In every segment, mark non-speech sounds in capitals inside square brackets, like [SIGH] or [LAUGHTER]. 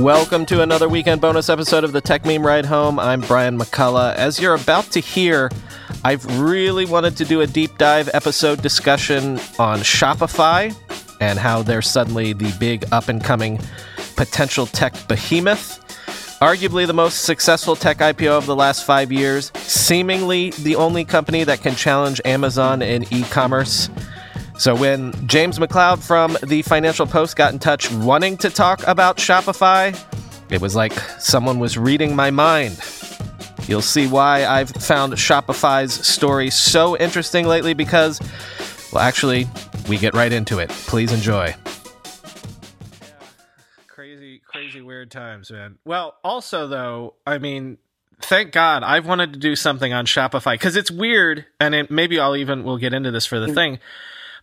Welcome to another weekend bonus episode of the Techmeme Ride Home. I'm Brian McCullough. As you're about to hear, I've really wanted to do a deep dive episode discussion on Shopify and how they're suddenly the big up and coming potential tech behemoth. Arguably the most successful tech IPO of the last five years, seemingly the only company that can challenge Amazon in e commerce. So when James McLeod from the Financial Post got in touch wanting to talk about Shopify, it was like someone was reading my mind. You'll see why I've found Shopify's story so interesting lately because, well, actually, we get right into it. Please enjoy. Yeah. Crazy, crazy, weird times, man. Well, also, though, I mean, thank God I've wanted to do something on Shopify because it's weird, and it, maybe I'll even we'll get into this for the mm. thing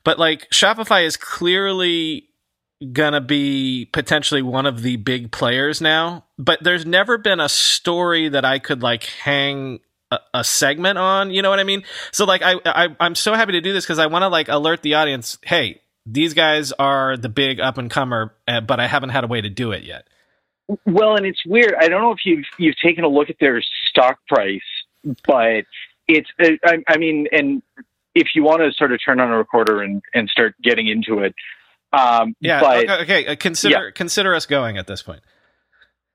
but like Shopify is clearly gonna be potentially one of the big players now. But there's never been a story that I could like hang a, segment on. You know what I mean? So like I, I I'm so happy to do this because I want to like alert the audience. Hey, these guys are the big up and comer, uh, but I haven't had a way to do it yet. Well, and it's weird. I don't know if you've you've taken a look at their stock price, but it's I, I mean, and if you want to sort of turn on a recorder and, and start getting into it. Um, yeah. But, okay. okay. Uh, consider yeah. consider us going at this point.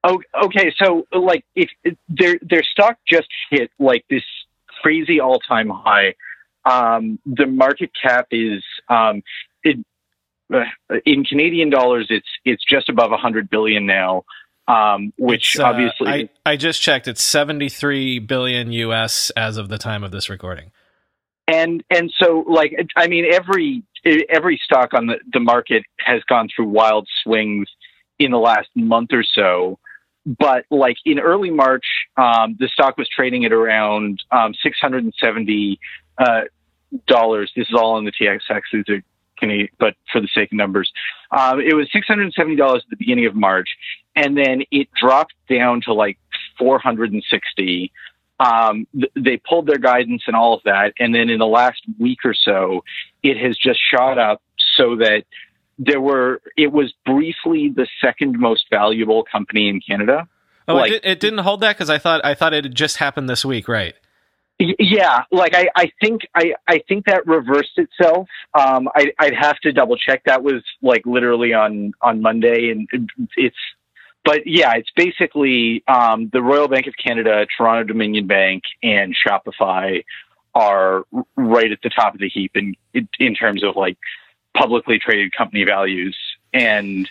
Oh, okay. So, like, if their their stock just hit like this crazy all time high, um, the market cap is um, it, uh, in Canadian dollars, it's it's just above a hundred billion now. Um, which uh, obviously, I, I just checked. It's seventy three billion US as of the time of this recording and and so like I mean every every stock on the, the market has gone through wild swings in the last month or so. But like in early March, um, the stock was trading at around um, six hundred and seventy uh, dollars. This is all on the TSX. These are Canadian, but for the sake of numbers, um, it was six hundred and seventy dollars at the beginning of March, and then it dropped down to like four hundred and sixty um, th- they pulled their guidance and all of that. And then in the last week or so, it has just shot up so that there were, it was briefly the second most valuable company in Canada. Oh, like, it, it, didn't hold that because I thought I thought it had just happened this week, right? Yeah, like I, I think I, I think that reversed itself. Um, I, I'd have to double check. That was like literally on on Monday, and it's but yeah, it's basically um, the Royal Bank of Canada, Toronto Dominion Bank, and Shopify are right at the top of the heap in in terms of like publicly traded company values, and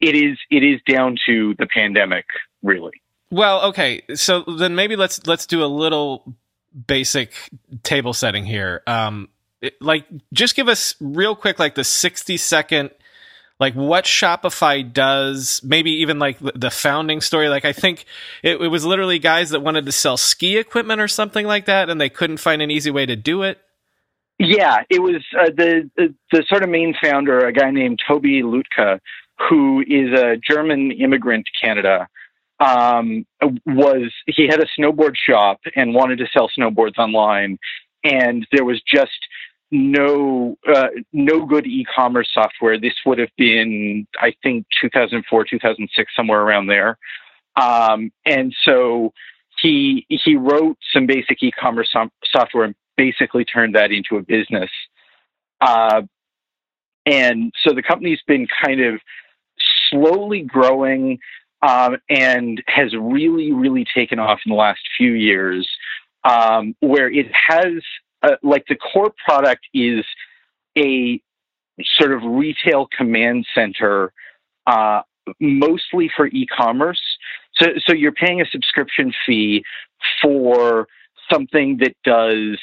it is it is down to the pandemic, really. Well, okay, so then maybe let's let's do a little basic table setting here. Um, it, like, just give us real quick, like the sixty second like what Shopify does, maybe even like the founding story. Like I think it, it, was literally guys that wanted to sell ski equipment or something like that, and they couldn't find an easy way to do it. Yeah, it was uh, the, the, the sort of main founder, a guy named Tobi Lütke, who is a German immigrant to Canada. Um, was he had a snowboard shop and wanted to sell snowboards online, and there was just no uh, no good e-commerce software. This would have been, I think, 2004, 2006, somewhere around there. Um, and so he he wrote some basic e-commerce so- software and basically turned that into a business. Uh, and so the company's been kind of slowly growing um, and has really, really taken off in the last few years, um, where it has uh, like the core product is a sort of retail command center, uh, mostly for e-commerce. So, so you're paying a subscription fee for something that does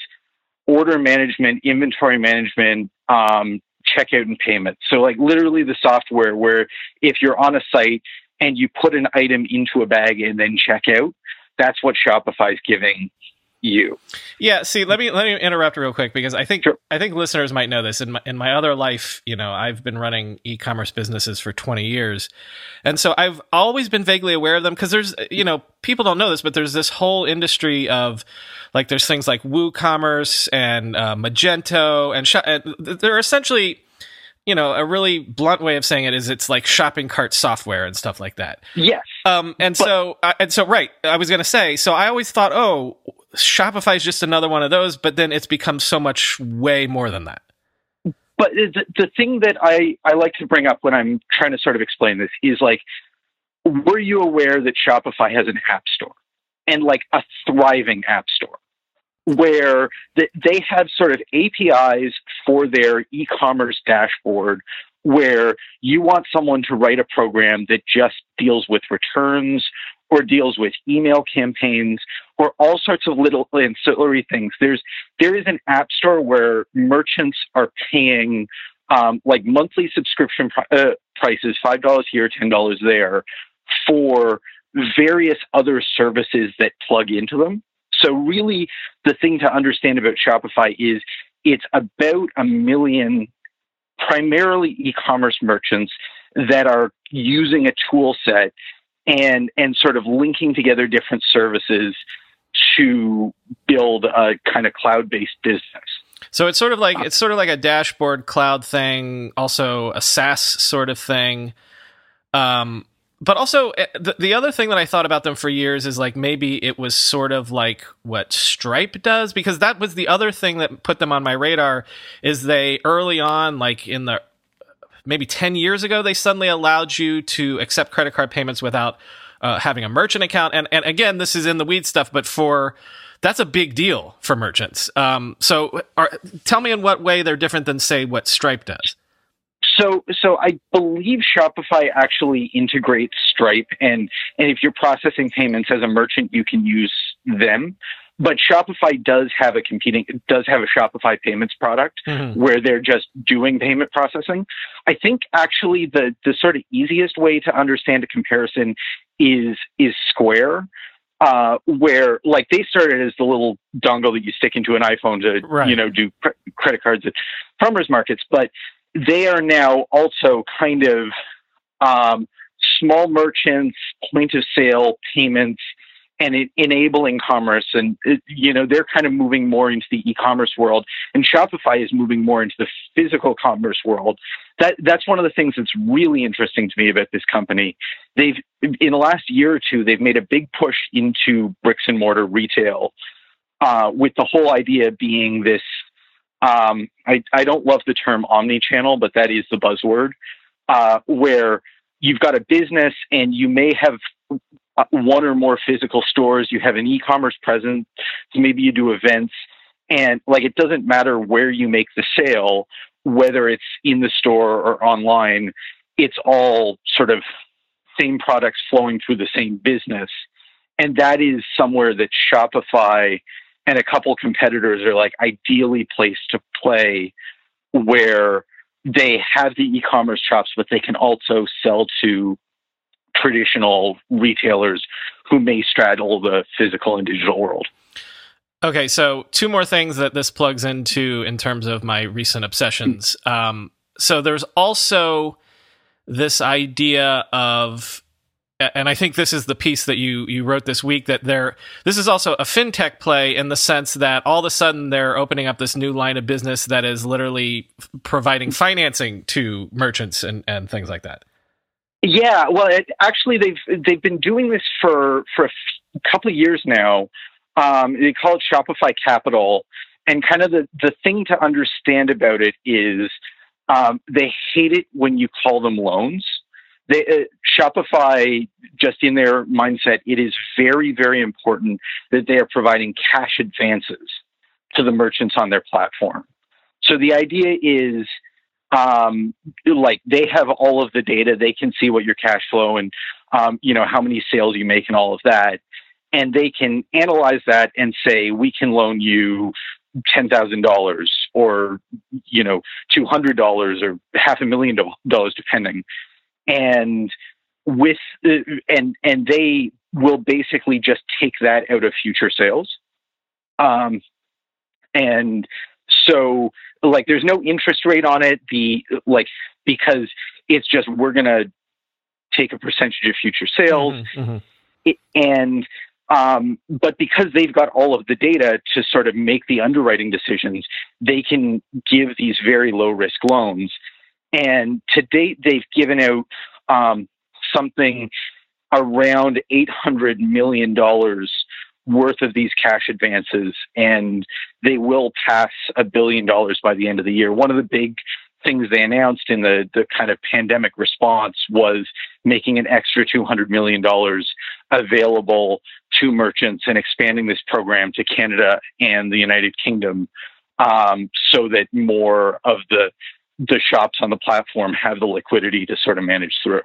order management, inventory management, um, checkout and payment. So, like literally the software where if you're on a site and you put an item into a bag and then check out, that's what Shopify is giving you. Yeah, see, let me let me interrupt real quick because I think Sure. I think listeners might know this. In my in my other life, you know, I've been running e-commerce businesses for 20 years. And so I've always been vaguely aware of them because there's you know, people don't know this, but there's this whole industry of like there's things like WooCommerce and uh, Magento and, sh- and they're essentially you know, a really blunt way of saying it is it's like shopping cart software and stuff like that. Yes. Um, and so, uh, and so, right. I was going to say, so I always thought, oh, Shopify is just another one of those, but then it's become so much way more than that. But the, the thing that I, I like to bring up when I'm trying to sort of explain this is like, were you aware that Shopify has an app store and like a thriving app store where th- they have sort of APIs for their e-commerce dashboard where you want someone to write a program that just deals with returns or deals with email campaigns or all sorts of little ancillary things. There's there is an app store where merchants are paying um, like monthly subscription uh, prices, five dollars here, ten dollars there, for various other services that plug into them. So really, the thing to understand about Shopify is it's about a million primarily e-commerce merchants that are using a tool set and and sort of linking together different services to build a kind of cloud-based business. So it's sort of like it's sort of like a dashboard cloud thing, also a SaaS sort of thing. Um, but also eh, the, the other thing that I thought about them for years is like maybe it was sort of like what Stripe does because that was the other thing that put them on my radar is they early on like in the maybe 10 years ago they suddenly allowed you to accept credit card payments without uh, having a merchant account and and again this is in the weed stuff but for that's a big deal for merchants um, so are, tell me in what way they're different than say what stripe does So, so I believe Shopify actually integrates Stripe, and and if you're processing payments as a merchant, you can use them. But Shopify does have a competing does have a Shopify payments product Mm-hmm. where they're just doing payment processing. I think actually the the sort of easiest way to understand a comparison is is Square. Uh, where like they started as the little dongle that you stick into an iPhone to Right. you know do cre- credit cards at farmers markets, but they are now also kind of um, small merchants, point of sale payments, and enabling commerce. And it, you know they're kind of moving more into the e-commerce world, and Shopify is moving more into the physical commerce world. That that's one of the things that's really interesting to me about this company. They've in the last year or two they've made a big push into bricks and mortar retail, uh, with the whole idea being this um, I, I don't love the term omni-channel, but that is the buzzword, uh, where you've got a business and you may have uh, one or more physical stores, you have an e-commerce presence, maybe you do events, and like it doesn't matter where you make the sale, whether it's in the store or online, it's all sort of same products flowing through the same business. And that is somewhere that Shopify and a couple competitors are like ideally placed to play where they have the e-commerce shops but they can also sell to traditional retailers who may straddle the physical and digital world Okay, so two more things that this plugs into in terms of my recent obsessions. Um, so there's also this idea of, and I think this is the piece that you you wrote this week that there. This is also a fintech play in the sense that all of a sudden they're opening up this new line of business that is literally providing financing to merchants and and things like that. Yeah, well, it, actually, they've they've been doing this for for a f- couple of years now. Um, they call it Shopify Capital, and kind of the the thing to understand about it is um, they hate it when you call them loans. They, uh, Shopify, just in their mindset, it is very very important that they are providing cash advances to the merchants on their platform. So the idea is um, like they have all of the data. They can see what your cash flow and um, you know how many sales you make and all of that, and they can analyze that and say we can loan you ten thousand dollars or you know two hundred dollars or half a million dollars depending. And with uh, and and they will basically just take that out of future sales. Um and so like there's no interest rate on it. The like because it's just we're going to take a percentage of future sales. Mm-hmm, mm-hmm. It, and um, but because they've got all of the data to sort of make the underwriting decisions they can give these very low risk loans. And to date they've given out um, something around $800 million worth of these cash advances, and they will pass a billion dollars by the end of the year. One of the big things they announced in the, the kind of pandemic response was making an extra $200 million available to merchants and expanding this program to Canada and the United Kingdom um, so that more of the the shops on the platform have the liquidity to sort of manage through.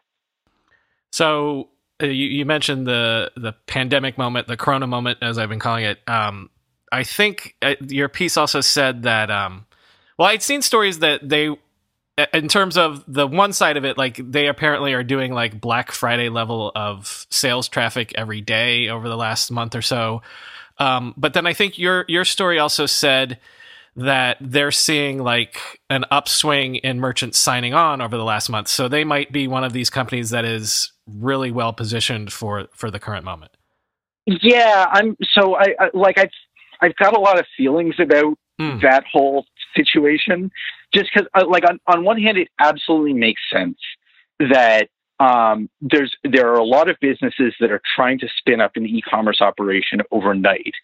So you, you, mentioned the the pandemic moment, the Corona moment, as I've been calling it. Um, I think uh, your piece also said that. Um, well, I'd seen stories that they, uh, in terms of the one side of it, like they apparently are doing like Black Friday level of sales traffic every day over the last month or so. Um, but then I think your your story also said that they're seeing like an upswing in merchants signing on over the last month. So they might be one of these companies that is really well positioned for for the current moment. Yeah, I'm so I, I like I've I've got a lot of feelings about mm. that whole situation just cuz uh, like on on one hand it absolutely makes sense that um, there's there are a lot of businesses that are trying to spin up an e-commerce operation overnight.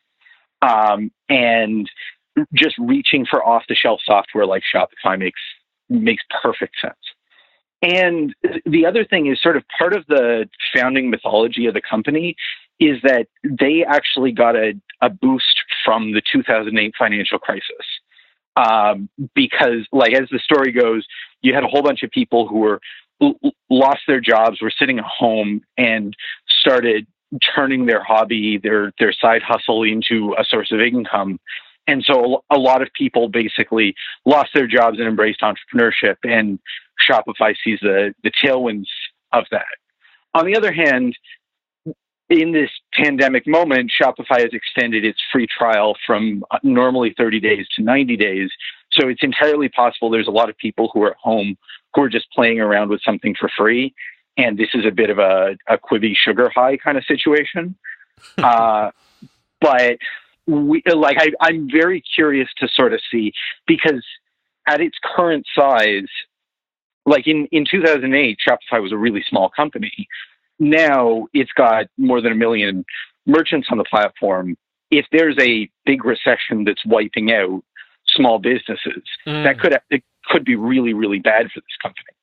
Um, and just reaching for off the shelf software like Shopify makes makes perfect sense. And the other thing is sort of part of the founding mythology of the company is that they actually got a, a boost from the 2008 financial crisis. Um, because, like, as the story goes, you had a whole bunch of people who were lost their jobs, were sitting at home, and started turning their hobby, their their side hustle, into a source of income. And so a lot of people basically lost their jobs and embraced entrepreneurship, and Shopify sees the, the tailwinds of that. On the other hand, in this pandemic moment, Shopify has extended its free trial from normally 30 days to 90 days. So it's entirely possible there's a lot of people who are at home who are just playing around with something for free. And this is a bit of a, a Quibi sugar high kind of situation. [LAUGHS] uh, but we like I, I'm very curious to sort of see because at its current size, like in, in 2008, Shopify was a really small company. Now it's got more than a million merchants on the platform. If there's a big recession that's wiping out small businesses, mm. that could it could be really really bad for this company.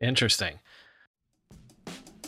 Interesting.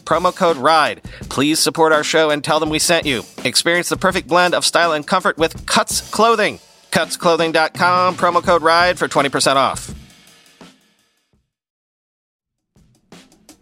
promo code RIDE. Please support our show and tell them we sent you. Experience the perfect blend of style and comfort with Cuts Clothing. Cutsclothing.com, promo code RIDE for 20% off.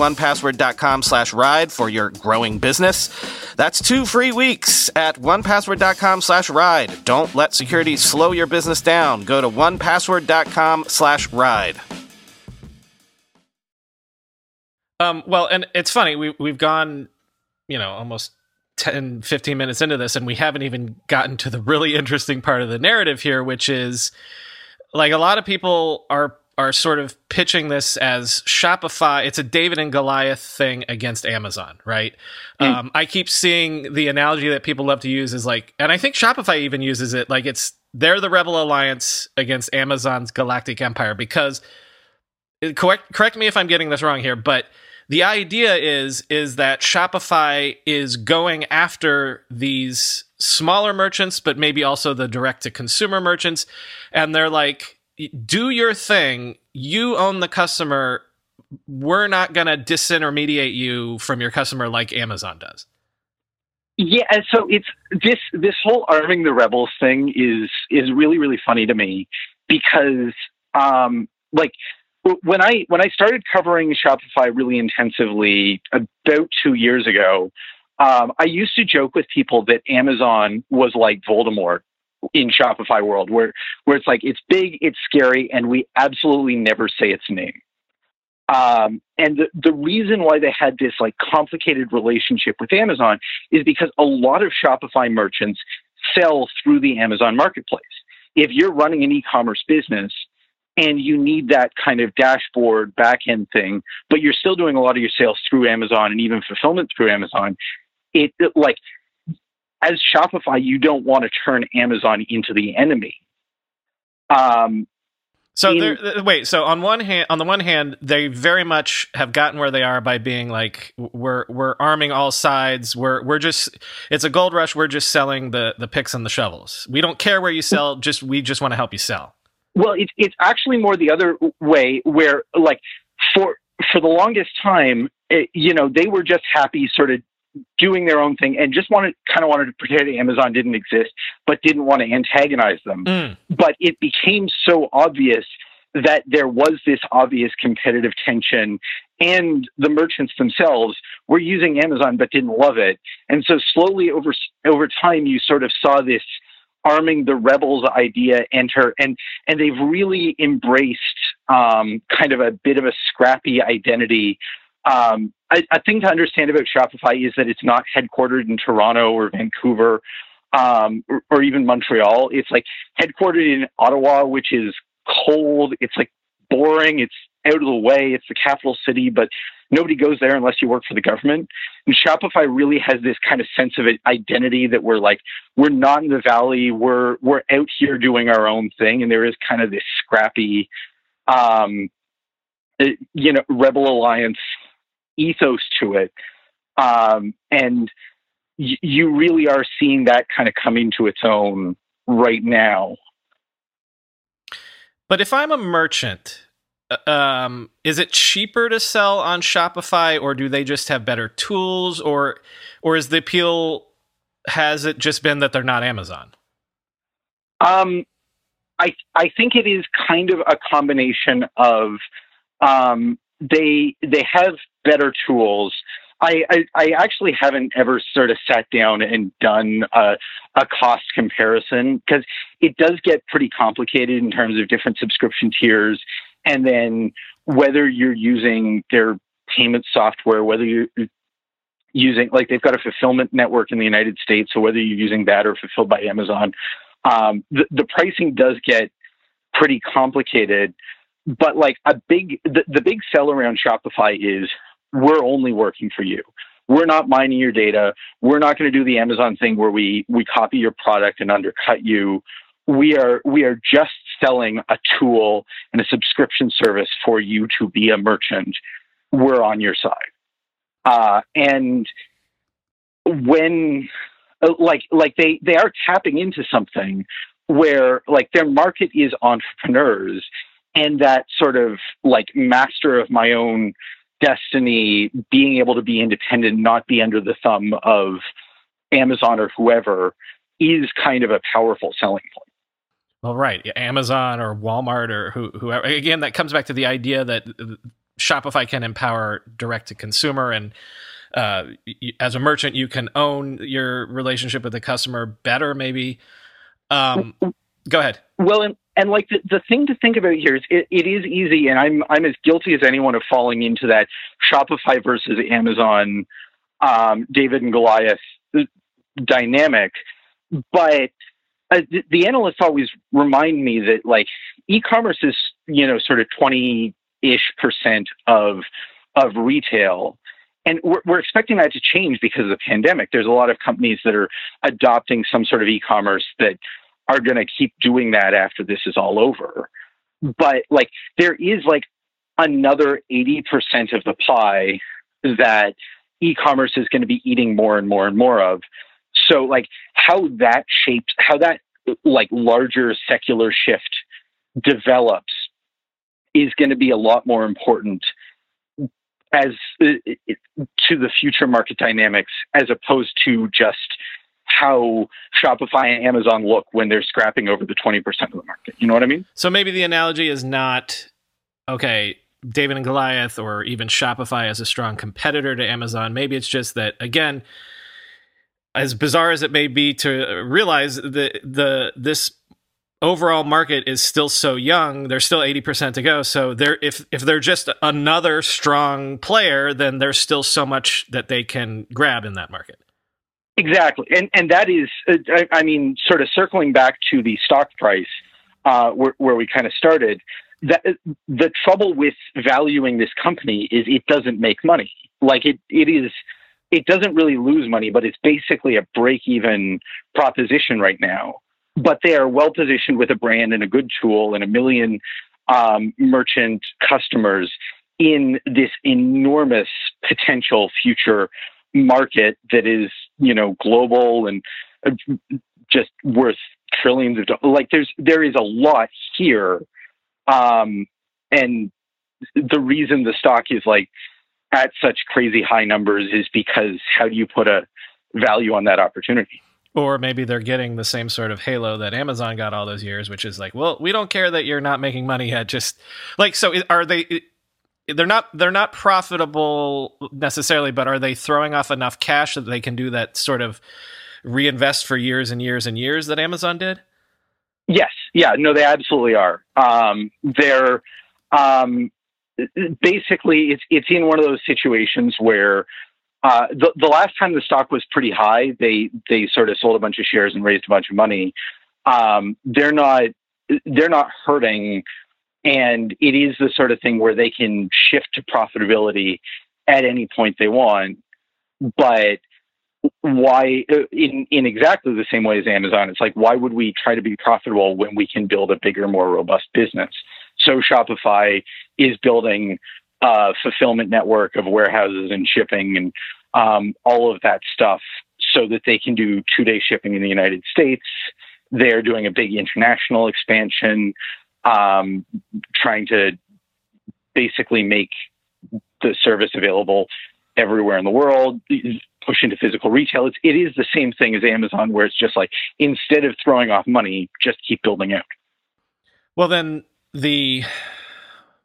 onepassword.com slash ride for your growing business. That's two free weeks at onepassword.com slash ride. Don't let security slow your business down. Go to onepassword.com slash ride. Um, well, and it's funny, we, we've gone, you know, almost 10, 15 minutes into this, and we haven't even gotten to the really interesting part of the narrative here, which is like a lot of people are are sort of pitching this as Shopify. It's a David and Goliath thing against Amazon, right? Mm. Um, I keep seeing the analogy that people love to use is like, and I think Shopify even uses it like it's they're the Rebel Alliance against Amazon's Galactic Empire because correct correct me if I'm getting this wrong here, but the idea is is that Shopify is going after these smaller merchants, but maybe also the direct to consumer merchants, and they're like, do your thing. You own the customer. We're not going to disintermediate you from your customer like Amazon does. Yeah, and so it's this this whole arming the rebels thing is is really really funny to me because um like when I when I started covering Shopify really intensively about two years ago, um, I used to joke with people that Amazon was like Voldemort in Shopify world, where where it's like it's big, it's scary, and we absolutely never say its name. Um, and the, the reason why they had this like complicated relationship with Amazon is because a lot of Shopify merchants sell through the Amazon marketplace. If you're running an e-commerce business, and you need that kind of dashboard backend thing, but you're still doing a lot of your sales through Amazon and even fulfillment through Amazon. It, it like as Shopify, you don't want to turn Amazon into the enemy. Um, so in, wait, so on one hand, on the one hand, they very much have gotten where they are by being like, we're we're arming all sides. We're we're just it's a gold rush. We're just selling the the picks and the shovels. We don't care where you sell. Just we just want to help you sell. Well, it's it's actually more the other way, where like for for the longest time, it, you know, they were just happy sort of doing their own thing and just wanted kind of wanted to pretend Amazon didn't exist, but didn't want to antagonize them. Mm. But it became so obvious that there was this obvious competitive tension and the merchants themselves were using Amazon but didn't love it. And so slowly over over time you sort of saw this arming the rebels idea enter and and they've really embraced um, kind of a bit of a scrappy identity um, a, thing to understand about shopify is that it's not headquartered in toronto or vancouver um, or, or, even montreal. It's like headquartered in ottawa which is cold. It's like boring. It's out of the way. It's the capital city but nobody goes there unless you work for the government. And Shopify really has this kind of sense of identity that we're like, we're not in the valley, we're we're out here doing our own thing, and there is kind of this scrappy, um, you know, rebel alliance ethos to it, um, and y- you really are seeing that kind of coming to its own right now. But if I'm a merchant um, is it cheaper to sell on Shopify, or do they just have better tools, or or is the appeal has it just been that they're not Amazon? Um, I I think it is kind of a combination of um, they they have better tools. I, I, I actually haven't ever sort of sat down and done a, a cost comparison because it does get pretty complicated in terms of different subscription tiers and then whether you're using their payment software, whether you're using like they've got a fulfillment network in the United States, so whether you're using that or fulfilled by Amazon, um, the, the pricing does get pretty complicated. But like a big, the, the big sell around Shopify is we're only working for you. We're not mining your data. We're not going to do the Amazon thing where we we copy your product and undercut you. We are we are just selling a tool and a subscription service for you to be a merchant. We're on your side. Uh, and when like like they they are tapping into something where like their market is entrepreneurs and that sort of like master of my own destiny being able to be independent not be under the thumb of amazon or whoever is kind of a powerful selling point well right amazon or walmart or who, whoever again that comes back to the idea that shopify can empower direct to consumer and uh, as a merchant, you can own your relationship with the customer better, maybe. Um, go ahead. Well, and, and like the, the thing to think about here is it, it is easy, and I'm I'm as guilty as anyone of falling into that Shopify versus Amazon, um, David and Goliath dynamic. But uh, the, the analysts always remind me that like e-commerce is you know sort of twenty ish percent of of retail and we're, we're, expecting that to change because of the pandemic. There's a lot of companies that are adopting some sort of e-commerce that are going to keep doing that after this is all over. But like there is like another 80% of the pie that e-commerce is going to be eating more and more and more of. So like how that shapes how that like larger secular shift develops is going to be a lot more important as uh, to the future market dynamics as opposed to just how Shopify and Amazon look when they're scrapping over the 20% of the market. You know what I mean? So maybe the analogy is not okay, David and Goliath or even Shopify as a strong competitor to Amazon. Maybe it's just that again as bizarre as it may be to realize that the this overall market is still so young there's still 80% to go so they're if if they're just another strong player then there's still so much that they can grab in that market exactly. And and that is uh, I, I, mean sort of circling back to the stock price uh, where, where we kind of started that the trouble with valuing this company is it doesn't make money. Like it it is it doesn't really lose money but it's basically a break even proposition right now. But they are well positioned with a brand and a good tool and a million um, merchant customers in this enormous potential future market that is, you know, global and uh, just worth trillions of dollars. Like there's there is a lot here, um, and the reason the stock is like at such crazy high numbers is because how do you put a value on that opportunity? Or maybe they're getting the same sort of halo that Amazon got all those years, which is like, well, we don't care that you're not making money yet. Just like, so are they? They're not. They're not profitable necessarily, but are they throwing off enough cash that they can do that sort of reinvest for years and years and years that Amazon did? Yes. Yeah. No, they absolutely are. Um, they're um, basically it's it's in one of those situations where uh, the, the last time the stock was pretty high, they they sort of sold a bunch of shares and raised a bunch of money. Um, they're not they're not hurting, and it is the sort of thing where they can shift to profitability at any point they want. But why in in exactly the same way as Amazon? It's like why would we try to be profitable when we can build a bigger, more robust business? So Shopify is building a fulfillment network of warehouses and shipping and um, all of that stuff so that they can do two day shipping in the United States. They're doing a big international expansion, um, trying to basically make the service available everywhere in the world, push into physical retail. It's, it is the same thing as Amazon, where it's just like instead of throwing off money, just keep building out. Well, then the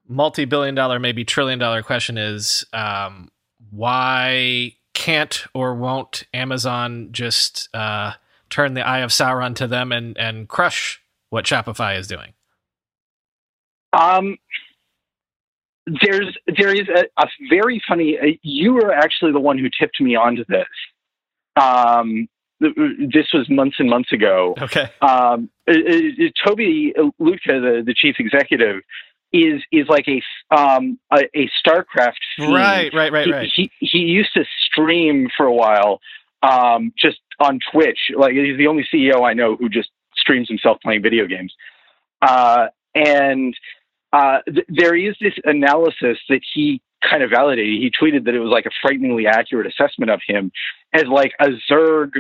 multi-billion dollar maybe trillion dollar question is um, why can't or won't amazon just uh, turn the eye of sauron to them and and crush what shopify is doing um there's there is a, a very funny uh, you were actually the one who tipped me onto this um this was months and months ago. Okay. Um, uh, uh, Tobi Lütke, the, the chief executive, is is like a um a, a StarCraft fiend. Right, right, right, He, right. he he used to stream for a while, um, just on Twitch. Like he's the only CEO I know who just streams himself playing video games. Uh, and uh, th- there is this analysis that he kind of validated. He tweeted that it was like a frighteningly accurate assessment of him as like a Zerg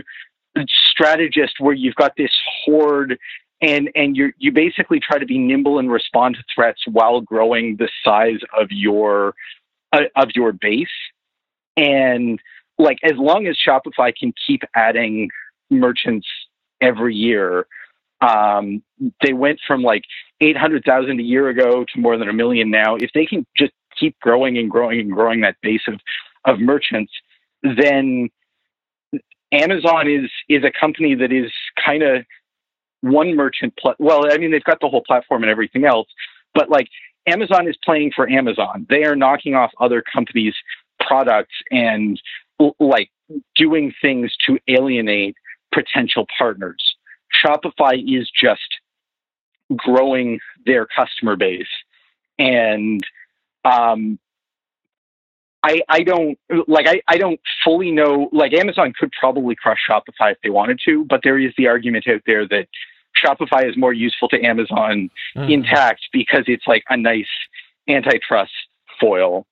strategist, where you've got this horde. And and you you basically try to be nimble and respond to threats while growing the size of your uh, of your base. And like as long as Shopify can keep adding merchants every year, um, they went from like 800,000 a year ago to more than a million now. If they can just keep growing and growing and growing that base of, of merchants, then Amazon is, is a company that is kind of one merchant. Pl- well, I mean, they've got the whole platform and everything else, but like Amazon is playing for Amazon. They are knocking off other companies' products and like doing things to alienate potential partners. Shopify is just growing their customer base, and um, I I don't like I, I don't fully know. Like Amazon could probably crush Shopify if they wanted to, but there is the argument out there that Shopify is more useful to Amazon Mhm. intact because it's like a nice antitrust foil.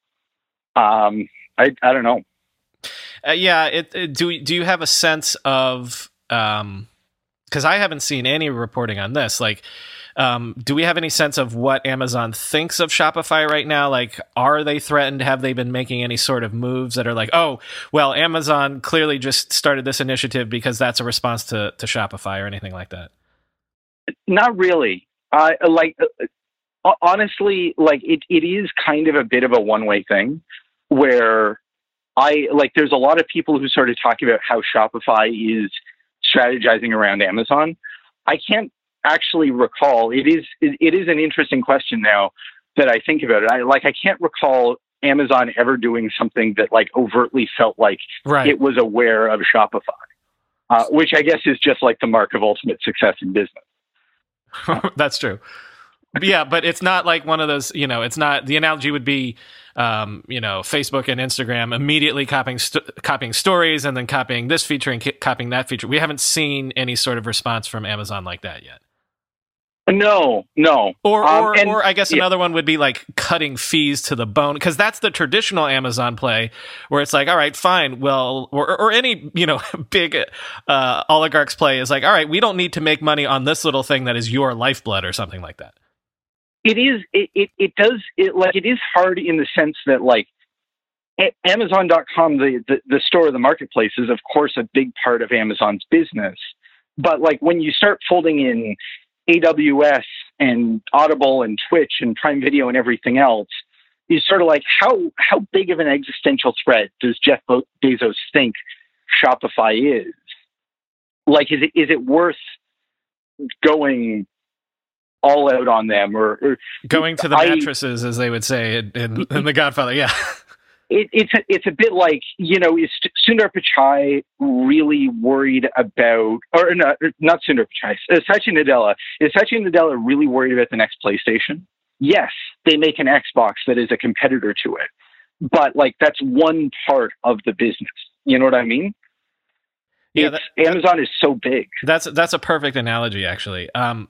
Um, I I don't know. Uh, yeah, it, it- do do you have a sense of um cuz I haven't seen any reporting on this like um, do we have any sense of what Amazon thinks of Shopify right now? Like, are they threatened? Have they been making any sort of moves that are like, oh, well, Amazon clearly just started this initiative because that's a response to, to Shopify or anything like that? Not really. Uh, like uh, honestly, like it, it is kind of a bit of a one way thing where I like there's a lot of people who sort of talk about how Shopify is strategizing around Amazon. I can't actually recall. It is it, it is an interesting question now that I think about it. I like I can't recall Amazon ever doing something that like overtly felt like Right. it was aware of Shopify, uh, which I guess is just like the mark of ultimate success in business. [LAUGHS] That's true. Yeah, but it's not like one of those, you know, it's not the analogy would be um, you know, Facebook and Instagram immediately copying st- copying stories and then copying this feature and ki- copying that feature. We haven't seen any sort of response from Amazon like that yet. No, no. Or, Um, or, and- or I guess yeah. another one would be like cutting fees to the bone because that's the traditional Amazon play where it's like, all right, fine, well, or, or any you know [LAUGHS] big uh, oligarchs play is like, all right, we don't need to make money on this little thing that is your lifeblood or something like that. It is it, it, it does it like it is hard in the sense that like amazon.com the, the the store the marketplace is of course a big part of amazon's business. But like when you start folding in aws and audible and twitch and prime video and everything else you sort of like how how big of an existential threat does jeff bezos think shopify is? Like is it is it worth going all out on them or, or Going to the I- mattresses, as they would say in, in, in The Godfather. Yeah. [LAUGHS] it, it's a, it's a bit like you know is Sundar Pichai really worried about or not not Sundar Pichai uh, Satya Nadella is Satya Nadella really worried about the next PlayStation? Yes, they make an Xbox that is a competitor to it, but like that's one part of the business. You know what I mean? Yeah, It's- Amazon is so big. That's that's a perfect analogy, actually. Um,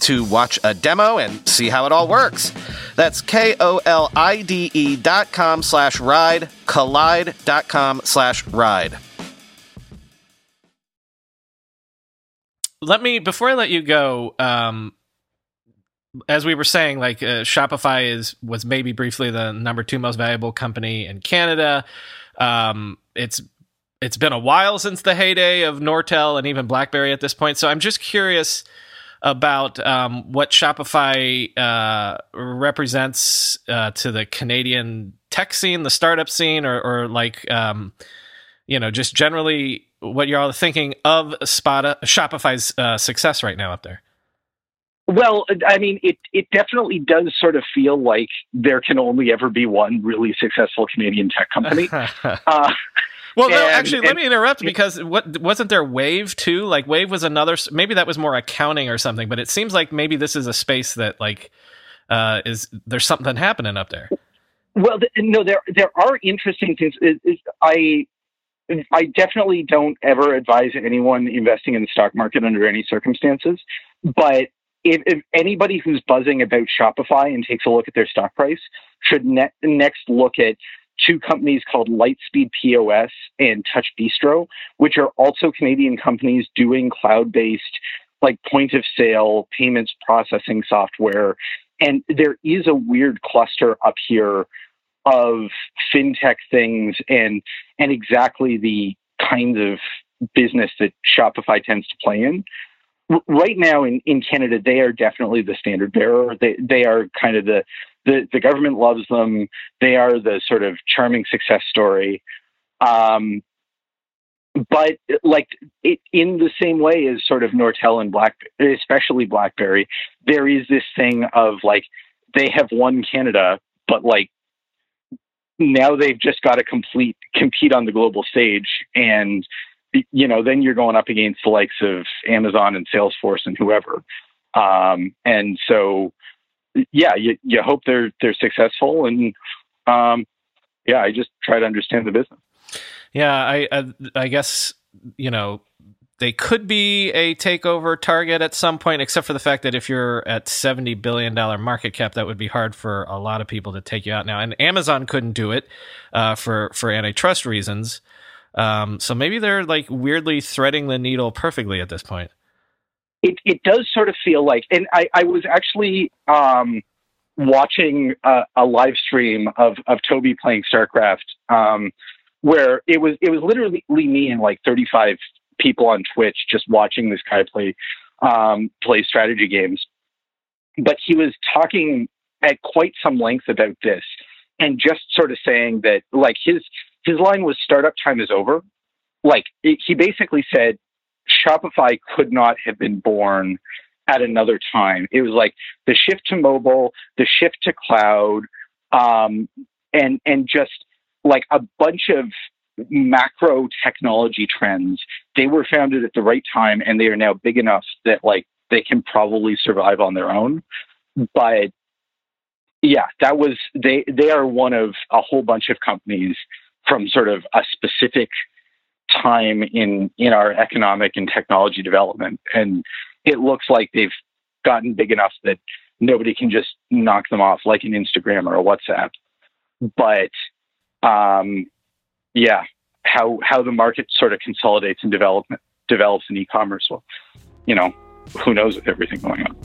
to watch a demo and see how it all works. That's K O L I D E dot com slash ride, kolide dot com slash ride. Let me, before I let you go, um, as we were saying, like uh, Shopify is was maybe briefly the number two most valuable company in Canada. Um, it's it's been a while since the heyday of Nortel and even BlackBerry at this point. So I'm just curious about um, what Shopify uh, represents uh, to the Canadian tech scene, the startup scene, or, or like um, you know, just generally what you're all thinking of Spot- Shopify's uh, success right now up there. Well, I mean, it it definitely does sort of feel like there can only ever be one really successful Canadian tech company. [LAUGHS] well, no, actually, and, let me interrupt because what wasn't there Wave too? Like Wave was another. Maybe that was more accounting or something. But it seems like maybe this is a space that like uh, is there's something happening up there. Well, no, there there are interesting things. I I definitely don't ever advise anyone investing in the stock market under any circumstances. But if, if, anybody who's buzzing about Shopify and takes a look at their stock price should ne- next look at two companies called Lightspeed POS and Touch Bistro, which are also Canadian companies doing cloud based like point of sale payments processing software. And there is a weird cluster up here of fintech things and and exactly the kinds of business that Shopify tends to play in right now in, in Canada, they are definitely the standard bearer. They they are kind of the, the the government loves them. They are the sort of charming success story. Um, but like it, in the same way as sort of Nortel and Black, especially BlackBerry, there is this thing of like they have won Canada, but like now they've just got to complete compete on the global stage and you know, then you're going up against the likes of Amazon and Salesforce and whoever. Um, and so, yeah, you, you hope they're they're successful, and um, yeah, I just try to understand the business. Yeah, I I, I guess you know they could be a takeover target at some point, except for the fact that if you're at seventy billion dollar market cap, that would be hard for a lot of people to take you out now. And Amazon couldn't do it uh, for for antitrust reasons. Um, so maybe they're like weirdly threading the needle perfectly at this point. It it does sort of feel like, and I I was actually um, watching a, a, live stream of of Tobi playing StarCraft, um, where it was it was literally me and like 35 people on Twitch just watching this guy play um, play strategy games. But he was talking at quite some length about this and just sort of saying that like his his line was startup time is over. Like it, he basically said Shopify could not have been born at another time. It was like the shift to mobile, the shift to cloud, um, and and just like a bunch of macro technology trends. They were founded at the right time, and they are now big enough that like they can probably survive on their own. But yeah, that was they. They are one of a whole bunch of companies from sort of a specific time in in our economic and technology development. And it looks like they've gotten big enough that nobody can just knock them off like an Instagram or a WhatsApp. But um, yeah how how the market sort of consolidates and develop develops in e-commerce well you know who knows with everything going on